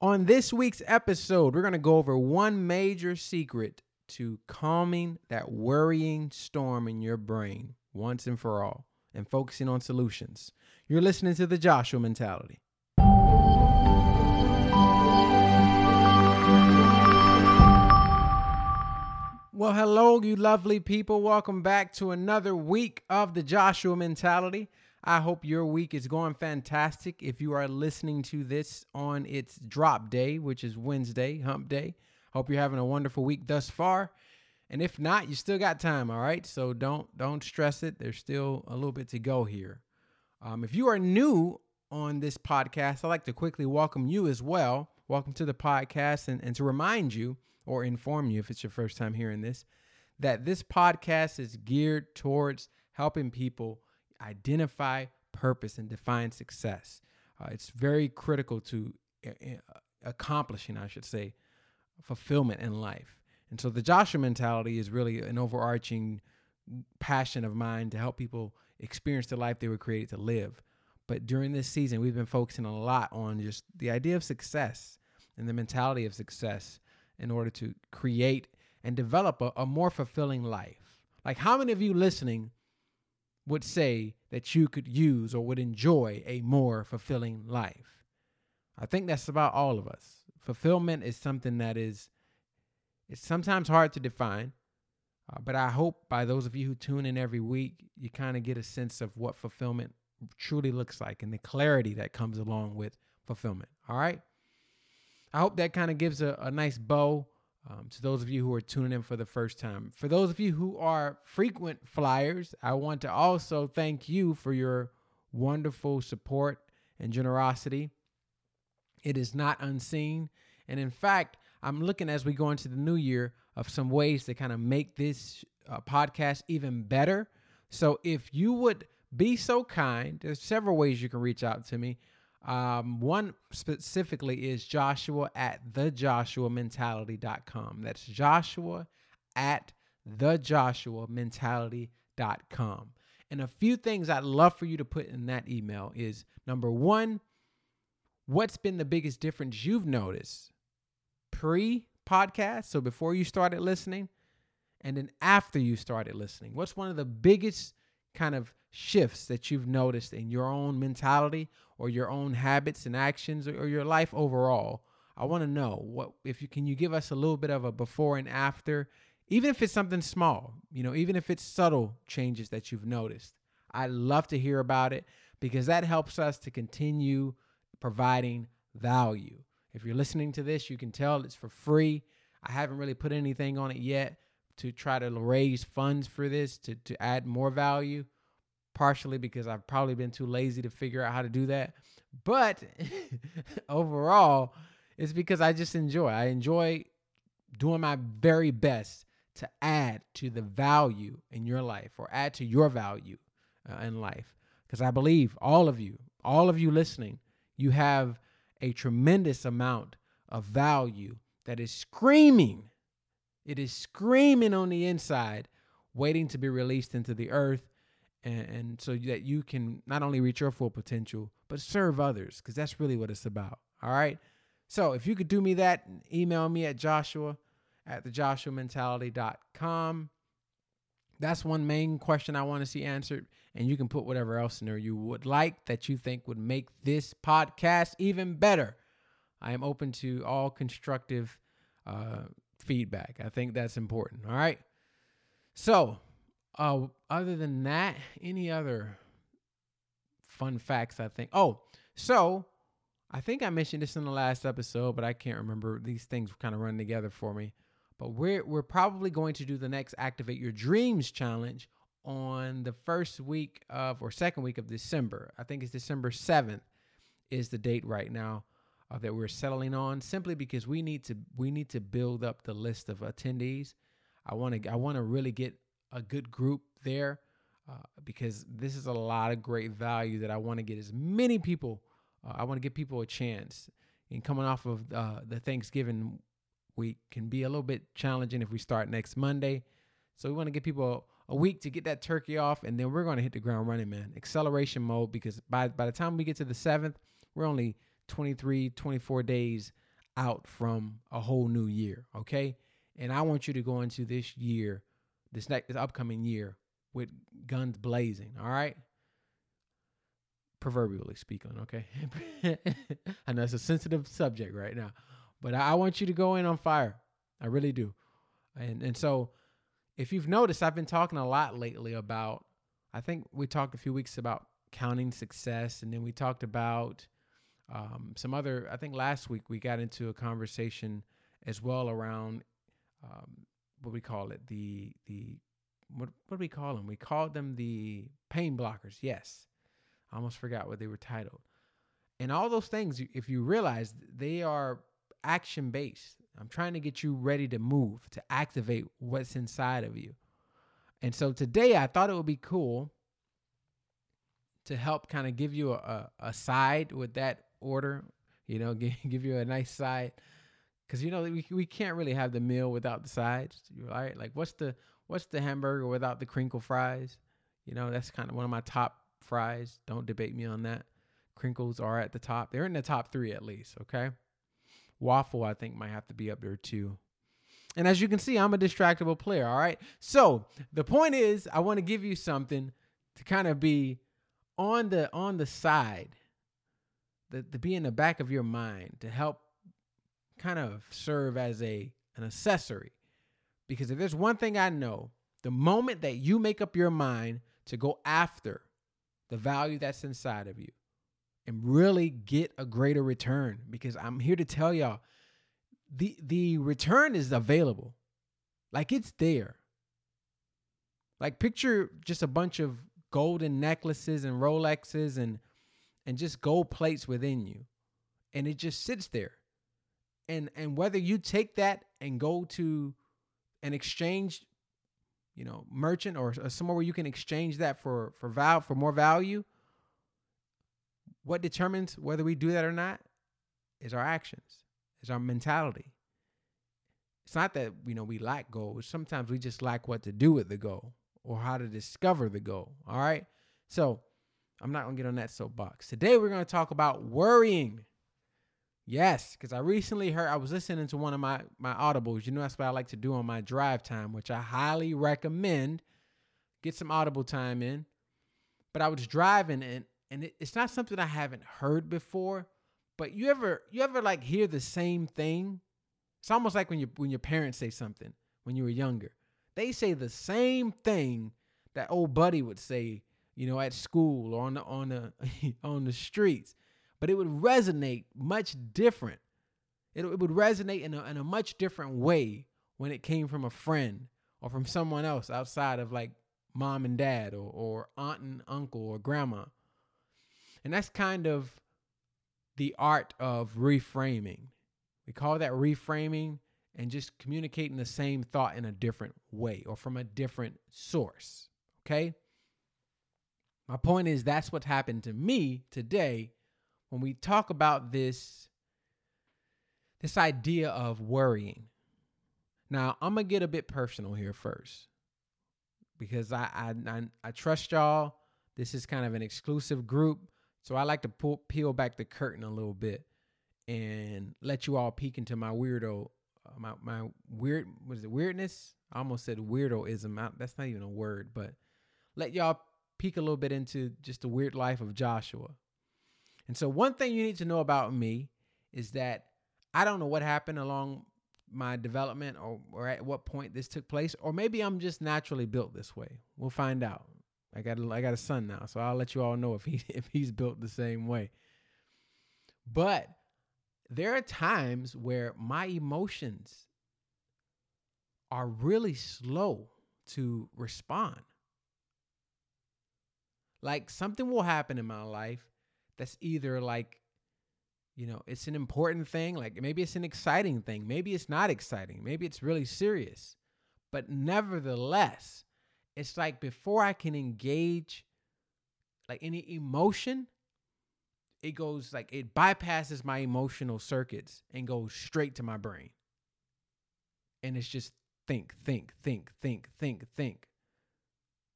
On this week's episode, we're going to go over one major secret to calming that worrying storm in your brain once and for all and focusing on solutions. You're listening to the Joshua Mentality. Well, hello, you lovely people. Welcome back to another week of the Joshua Mentality. I hope your week is going fantastic. If you are listening to this on its drop day, which is Wednesday, hump day, hope you're having a wonderful week thus far. And if not, you still got time, all right? So don't don't stress it. There's still a little bit to go here. Um, if you are new on this podcast, I'd like to quickly welcome you as well. Welcome to the podcast and, and to remind you or inform you if it's your first time hearing this that this podcast is geared towards helping people identify purpose and define success. Uh, it's very critical to accomplishing, I should say, fulfillment in life. And so the Joshua mentality is really an overarching passion of mine to help people experience the life they were created to live. But during this season, we've been focusing a lot on just the idea of success and the mentality of success in order to create and develop a, a more fulfilling life. Like, how many of you listening would say that you could use or would enjoy a more fulfilling life? I think that's about all of us. Fulfillment is something that is it's sometimes hard to define, uh, but I hope by those of you who tune in every week, you kind of get a sense of what fulfillment truly looks like and the clarity that comes along with fulfillment. All right. I hope that kind of gives a, a nice bow um, to those of you who are tuning in for the first time. For those of you who are frequent flyers, I want to also thank you for your wonderful support and generosity. It is not unseen. And in fact, I'm looking as we go into the new year of some ways to kind of make this uh, podcast even better. So if you would be so kind, there's several ways you can reach out to me. Um, one specifically is Joshua at thejoshuamentality.com. That's Joshua at thejoshuamentality.com. And a few things I'd love for you to put in that email is number one, what's been the biggest difference you've noticed pre podcast? So before you started listening, and then after you started listening? What's one of the biggest kind of shifts that you've noticed in your own mentality or your own habits and actions or, your life overall. I want to know what if you can you give us a little bit of a before and after, even if it's something small, you know, even if it's subtle changes that you've noticed. I'd love to hear about it because that helps us to continue providing value. If you're listening to this, you can tell it's for free. I haven't really put anything on it yet to try to raise funds for this to, to add more value, partially because I've probably been too lazy to figure out how to do that. But overall, it's because I just enjoy. I enjoy doing my very best to add to the value in your life or add to your value uh, in life. Because I believe all of you, all of you listening, you have a tremendous amount of value that is screaming it is screaming on the inside, waiting to be released into the earth. And, and so that you can not only reach your full potential, but serve others, because that's really what it's about. All right. So if you could do me that, email me at joshua at thejoshuamentality.com. That's one main question I want to see answered. And you can put whatever else in there you would like that you think would make this podcast even better. I am open to all constructive uh, feedback. I think that's important. All right. So, uh, other than that, any other fun facts? I think. Oh, so I think I mentioned this in the last episode, but I can't remember. These things kind of run together for me. But we're we're probably going to do the next Activate Your Dreams challenge on the first week of or second week of December. I think it's December 7th is the date right now uh, that we're settling on simply because we need to we need to build up the list of attendees. I want to I want to really get a good group there uh, because this is a lot of great value that I want to get as many people. Uh, I want to give people a chance. And coming off of uh, the Thanksgiving week can be a little bit challenging if we start next Monday. So we want to give people a, week to get that turkey off, and then we're going to hit the ground running, man. Acceleration mode because by by the time we get to the seventh, we're only 23, 24 days out from a whole new year, okay? And I want you to go into this year, this next this upcoming year with guns blazing, all right? Proverbially speaking, okay? I know it's a sensitive subject right now, but I want you to go in on fire. I really do. And and so if you've noticed, I've been talking a lot lately about I think we talked a few weeks about counting success, and then we talked about um, some other. I think last week we got into a conversation as well around um, what we call it the the what what do we call them? We called them the pain blockers. Yes, I almost forgot what they were titled. And all those things, if you realize, they are action based. I'm trying to get you ready to move, to activate what's inside of you. And so today I thought it would be cool to help kind of give you a, a, side with that order, you know, give, give you a nice side. Cause you know, we, we can't really have the meal without the sides, right? Like what's the, what's the hamburger without the crinkle fries? You know, that's kind of one of my top fries. Don't debate me on that. Crinkles are at the top. They're in the top three at least. Okay. Waffle, I think, might have to be up there too. And as you can see, I'm a distractible player. All right. So the point is, I want to give you something to kind of be on the on the side, the, to be in the back of your mind to help kind of serve as a an accessory. Because if there's one thing I know, the moment that you make up your mind to go after the value that's inside of you and really get a greater return, because I'm here to tell y'all the the return is available. Like it's there. Like picture just a bunch of golden necklaces and Rolexes and and just gold plates within you. And it just sits there. And and whether you take that and go to an exchange, you know, merchant or, or somewhere where you can exchange that for for val for more value, what determines whether we do that or not is our actions. is our mentality. It's not that you know we lack goals. Sometimes we just lack what to do with the goal or how to discover the goal. All right. So I'm not gonna get on that soapbox. Today we're gonna talk about worrying. Yes, because I recently heard I was listening to one of my my audibles. You know that's what I like to do on my drive time, which I highly recommend. Get some audible time in. But I was driving and and it, it's not something I haven't heard before, but you ever you ever like hear the same thing? It's almost like when you when your parents say something when you were younger. They say the same thing that old buddy would say, you know, at school or on the on the on the streets, but it would resonate much different. It, it would resonate in a, in a much different way when it came from a friend or from someone else outside of like mom and dad or, or aunt and uncle or grandma. And that's kind of the art of reframing. We call that reframing and just communicating the same thought in a different way or from a different source. Okay? My point is that's what happened to me today when we talk about this this idea of worrying. Now, I'm going to get a bit personal here first because I, I I I trust y'all. This is kind of an exclusive group. So I like to pull, peel back the curtain a little bit and let you all peek into my weirdo, uh, my my weird was it weirdness? I almost said weirdoism. that's not even a word, but let y'all peek a little bit into just the weird life of Joshua. And so one thing you need to know about me is that I don't know what happened along my development or, or at what point this took place, or maybe I'm just naturally built this way. We'll find out. I got a, I got a son now, so I'll let you all know if he if he's built the same way. But there are times where my emotions are really slow to respond. Like something will happen in my life that's either like you know, it's an important thing, like maybe it's an exciting thing, maybe it's not exciting, maybe it's really serious. But nevertheless, it's like before I can engage like any emotion, it goes like it bypasses my emotional circuits and goes straight to my brain. And it's just think, think, think, think, think, think.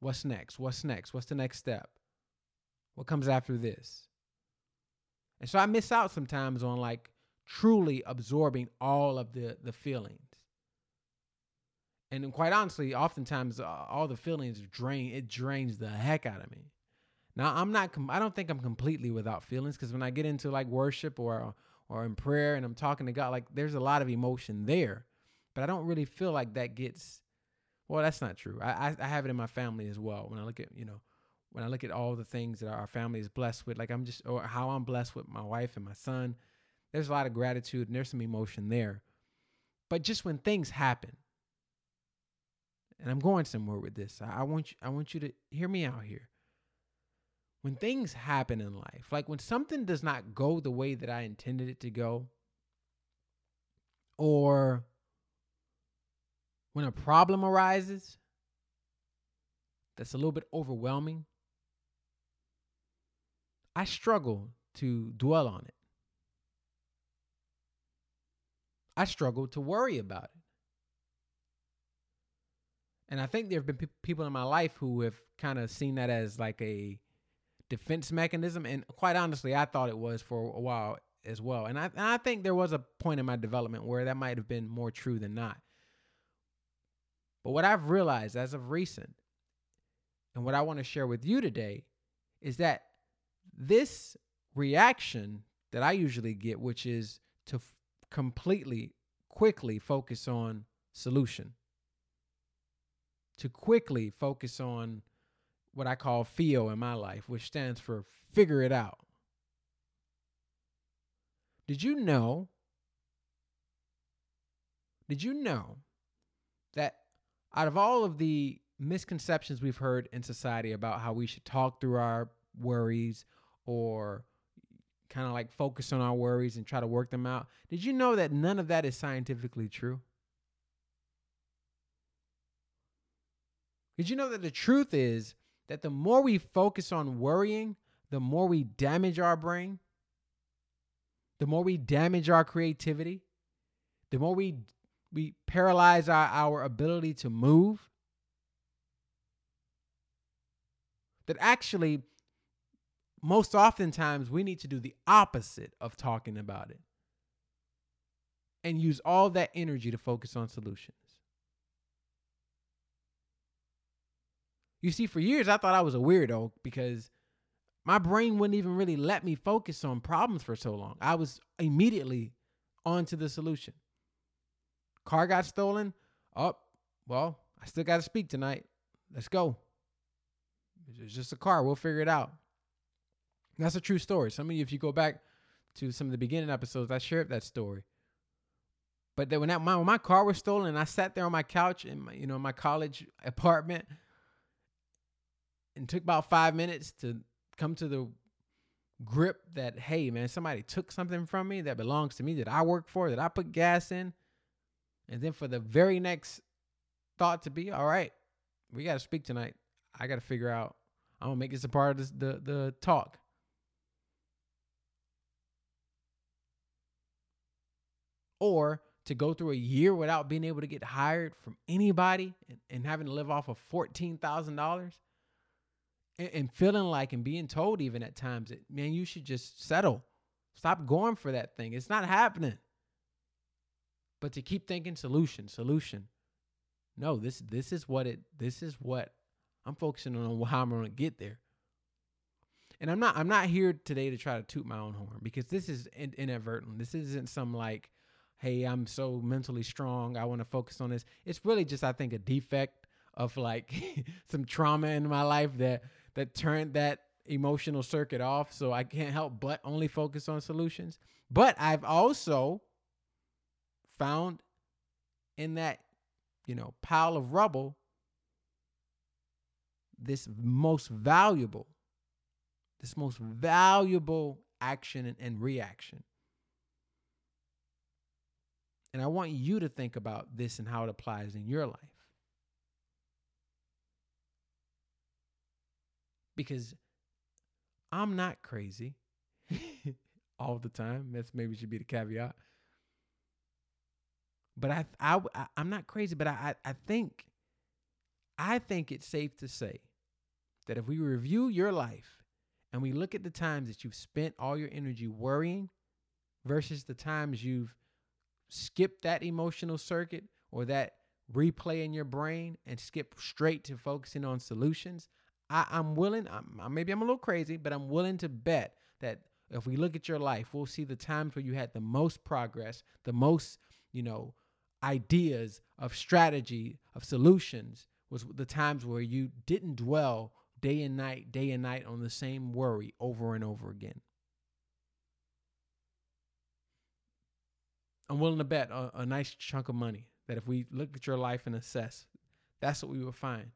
What's next? What's next? What's the next step? What comes after this? And so I miss out sometimes on like truly absorbing all of the the feelings. And quite honestly, oftentimes uh, all the feelings drain it drains the heck out of me. Now I'm not com- I don't think I'm completely without feelings because when I get into like worship or or in prayer and I'm talking to God, like there's a lot of emotion there, but I don't really feel like that gets. Well, that's not true. I, I, I have it in my family as well. When I look at you know, when I look at all the things that our family is blessed with, like I'm just or how I'm blessed with my wife and my son, there's a lot of gratitude and there's some emotion there. But just when things happen, and I'm going somewhere with this, I, I want you I want you to hear me out here when things happen in life, like when something does not go the way that I intended it to go, or when a problem arises that's a little bit overwhelming, I struggle to dwell on it. I struggle to worry about it. And I think there have been pe- people in my life who have kind of seen that as like a defense mechanism. And quite honestly, I thought it was for a while as well. And I, and I think there was a point in my development where that might have been more true than not. But what I've realized as of recent, and what I want to share with you today, is that this reaction that I usually get, which is to f- completely, quickly focus on solution, to quickly focus on what I call FIO in my life, which stands for figure it out. Did you know? Did you know that out of all of the misconceptions we've heard in society about how we should talk through our worries or kind of like focus on our worries and try to work them out, did you know that none of that is scientifically true? Did you know that the truth is that the more we focus on worrying, the more we damage our brain, the more we damage our creativity, the more we we paralyze our, our ability to move. That actually, most oftentimes, we need to do the opposite of talking about it and use all that energy to focus on solutions. You see, for years I thought I was a weirdo because my brain wouldn't even really let me focus on problems for so long. I was immediately on to the solution. Car got stolen. Oh, well, I still got to speak tonight. Let's go. It's just a car. We'll figure it out. That's a true story. Some of you, if you go back to some of the beginning episodes, I shared that story. But then when that my when my car was stolen, and I sat there on my couch in my you know my college apartment and took about five minutes to come to the grip that hey man somebody took something from me that belongs to me that i work for that i put gas in and then for the very next thought to be all right we got to speak tonight i got to figure out i'm gonna make this a part of this, the the talk or to go through a year without being able to get hired from anybody and, and having to live off of $14000 and, and feeling like and being told even at times that man you should just settle. Stop going for that thing. It's not happening. But to keep thinking solution solution. No this this is what it this is what i'm focusing on how i'm to get there. And i'm not i'm not here today to try to toot my own horn because this is in, inadvertent. This isn't some like hey i'm so mentally strong i want to focus on this it's really just i think a defect of like some trauma in my life that that turned that emotional circuit off. So I can't help but only focus on solutions. But I've also found in that, you know, pile of rubble this most valuable, this most valuable action and, and reaction. And I want you to think about this and how it applies in your life. because I'm not crazy all the time. That's maybe should be the caveat. But I, I, I am not crazy, but I, I think, I think it's safe to say that if we review your life and we look at the times that you've spent all your energy worrying, versus the times you've skipped that emotional circuit or that replay in your brain and skip straight to focusing on solutions, I, am willing, I'm, maybe I'm a little crazy, but I'm willing to bet that if we look at your life, we'll see the times where you had the most progress, the most, you know, ideas of strategy, of solutions, was the times where you didn't dwell day and night, day and night on the same worry over and over again. I'm willing to bet a, a nice chunk of money that if we look at your life and assess, that's what we will find.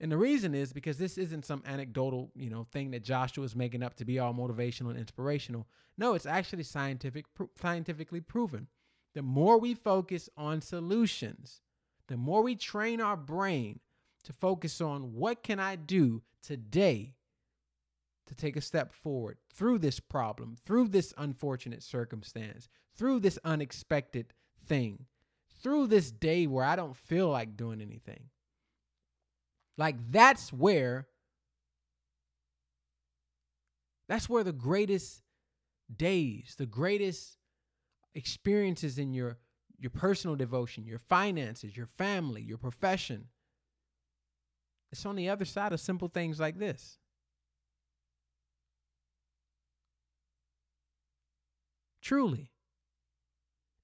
And the reason is because this isn't some anecdotal, you know, thing that Joshua is making up to be all motivational and inspirational. No, it's actually scientific, scientifically proven. The more we focus on solutions, the more we train our brain to focus on what can I do today to take a step forward through this problem, through this unfortunate circumstance, through this unexpected thing, through this day where I don't feel like doing anything. Like that's where that's where the greatest days, the greatest experiences in your your personal devotion, your finances, your family, your profession. It's on the other side of simple things like this. Truly.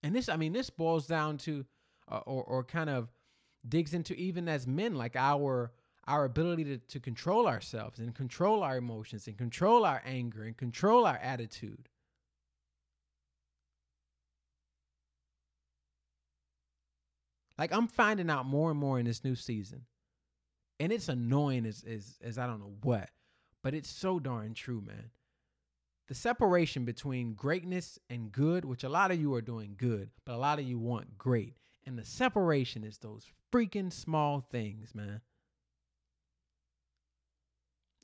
And this, I mean, this boils down to, uh, or, or kind of digs into even as men, like our our ability to, to control ourselves and control our emotions and control our anger and control our attitude. Like I'm finding out more and more in this new season. And it's annoying as as as I don't know what, but it's so darn true, man the separation between greatness and good, which a lot of you are doing good, but a lot of you want great. And the separation is those freaking small things, man.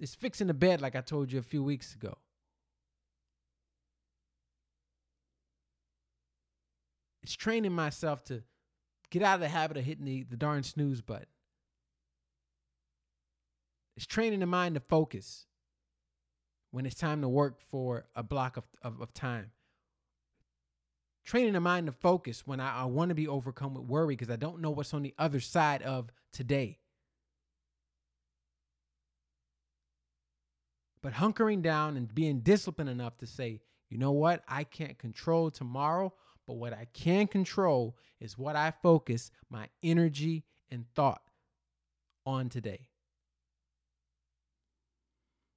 It's fixing the bed, like I told you a few weeks ago. It's training myself to get out of the habit of hitting the, the darn snooze button. It's training the mind to focus when it's time to work for a block of, of, of time. Training the mind to focus when I, I want to be overcome with worry because I don't know what's on the other side of today. But hunkering down and being disciplined enough to say, you know what? I can't control tomorrow, but what I can control is what I focus my energy and thought on today.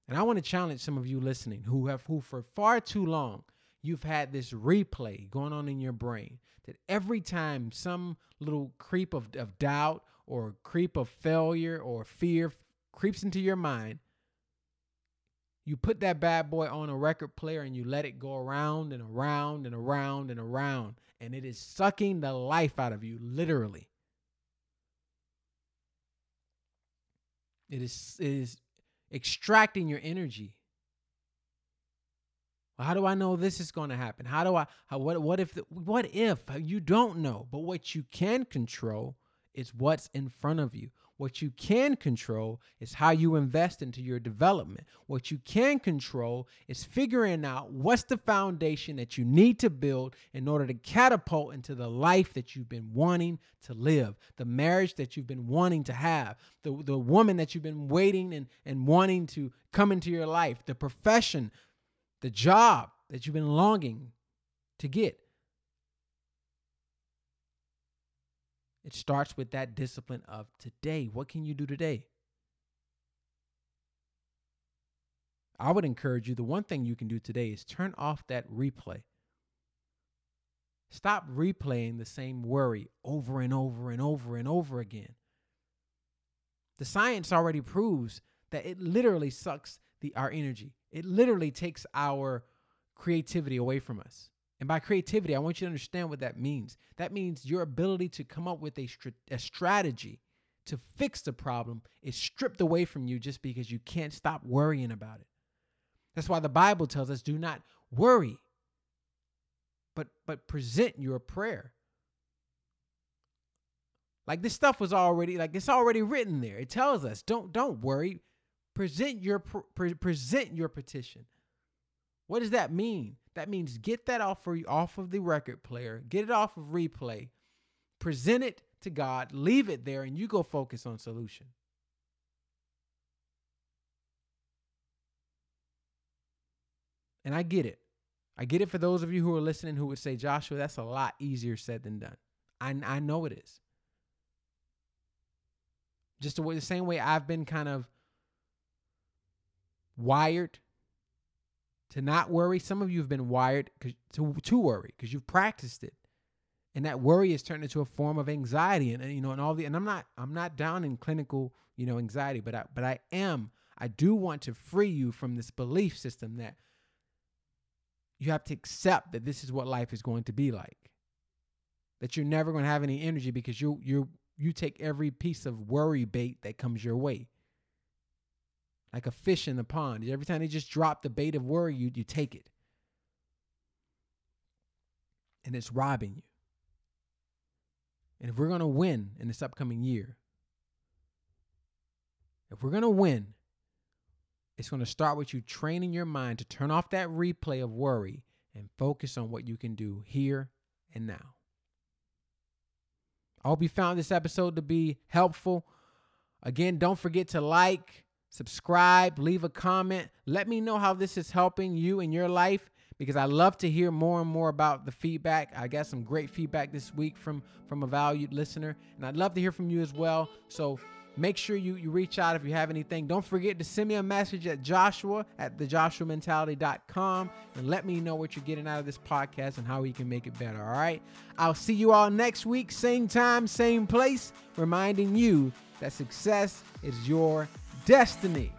And I want to challenge some of you listening who have who for far too long you've had this replay going on in your brain that every time some little creep of, of doubt or creep of failure or fear creeps into your mind, you put that bad boy on a record player and you let it go around and around and around and around. And it is sucking the life out of you, literally. It is, it is extracting your energy. Well, how do I know this is going to happen? How do I how, what what if the, what if you don't know? But what you can control is what's in front of you. What you can control is how you invest into your development. What you can control is figuring out what's the foundation that you need to build in order to catapult into the life that you've been wanting to live, the marriage that you've been wanting to have, the, the woman that you've been waiting and, and wanting to come into your life, the profession, the job that you've been longing to get. It starts with that discipline of today. What can you do today? I would encourage you the one thing you can do today is turn off that replay. Stop replaying the same worry over and over and over and over again. The science already proves that it literally sucks the our energy. It literally takes our creativity away from us. And by creativity, I want you to understand what that means. That means your ability to come up with a, a strategy to fix the problem is stripped away from you just because you can't stop worrying about it. That's why the Bible tells us do not worry, but but present your prayer. Like this stuff was already like it's already written there. It tells us don't don't worry, present your pre- present your petition. What does that mean? That means get that off for off of the record player, get it off of replay, present it to God, leave it there, and you go focus on solution. And I get it. I get it for those of you who are listening who would say, Joshua, that's a lot easier said than done. I, I know it is. Just the, way, the same way I've been kind of wired to not worry. Some of you have been wired to, to worry because you've practiced it. And that worry has turned into a form of anxiety and, and you know and all the and I'm not I'm not down in clinical, you know, anxiety, but I but I am I do want to free you from this belief system that you have to accept that this is what life is going to be like. That you're never going to have any energy because you you you take every piece of worry bait that comes your way. Like a fish in the pond. Every time they just drop the bait of worry, you you take it. And it's robbing you. And if we're going to win in this upcoming year, if we're going to win, it's going to start with you training your mind to turn off that replay of worry and focus on what you can do here and now. I hope you found this episode to be helpful. Again, don't forget to like, subscribe, leave a comment. Let me know how this is helping you in your life because I love to hear more and more about the feedback. I got some great feedback this week from from a valued listener, and I'd love to hear from you as well. So Make sure you, you reach out if you have anything. Don't forget to send me a message at joshua at thejoshuamentality.com and let me know what you're getting out of this podcast and how we can make it better. All right. I'll see you all next week, same time, same place, reminding you that success is your destiny.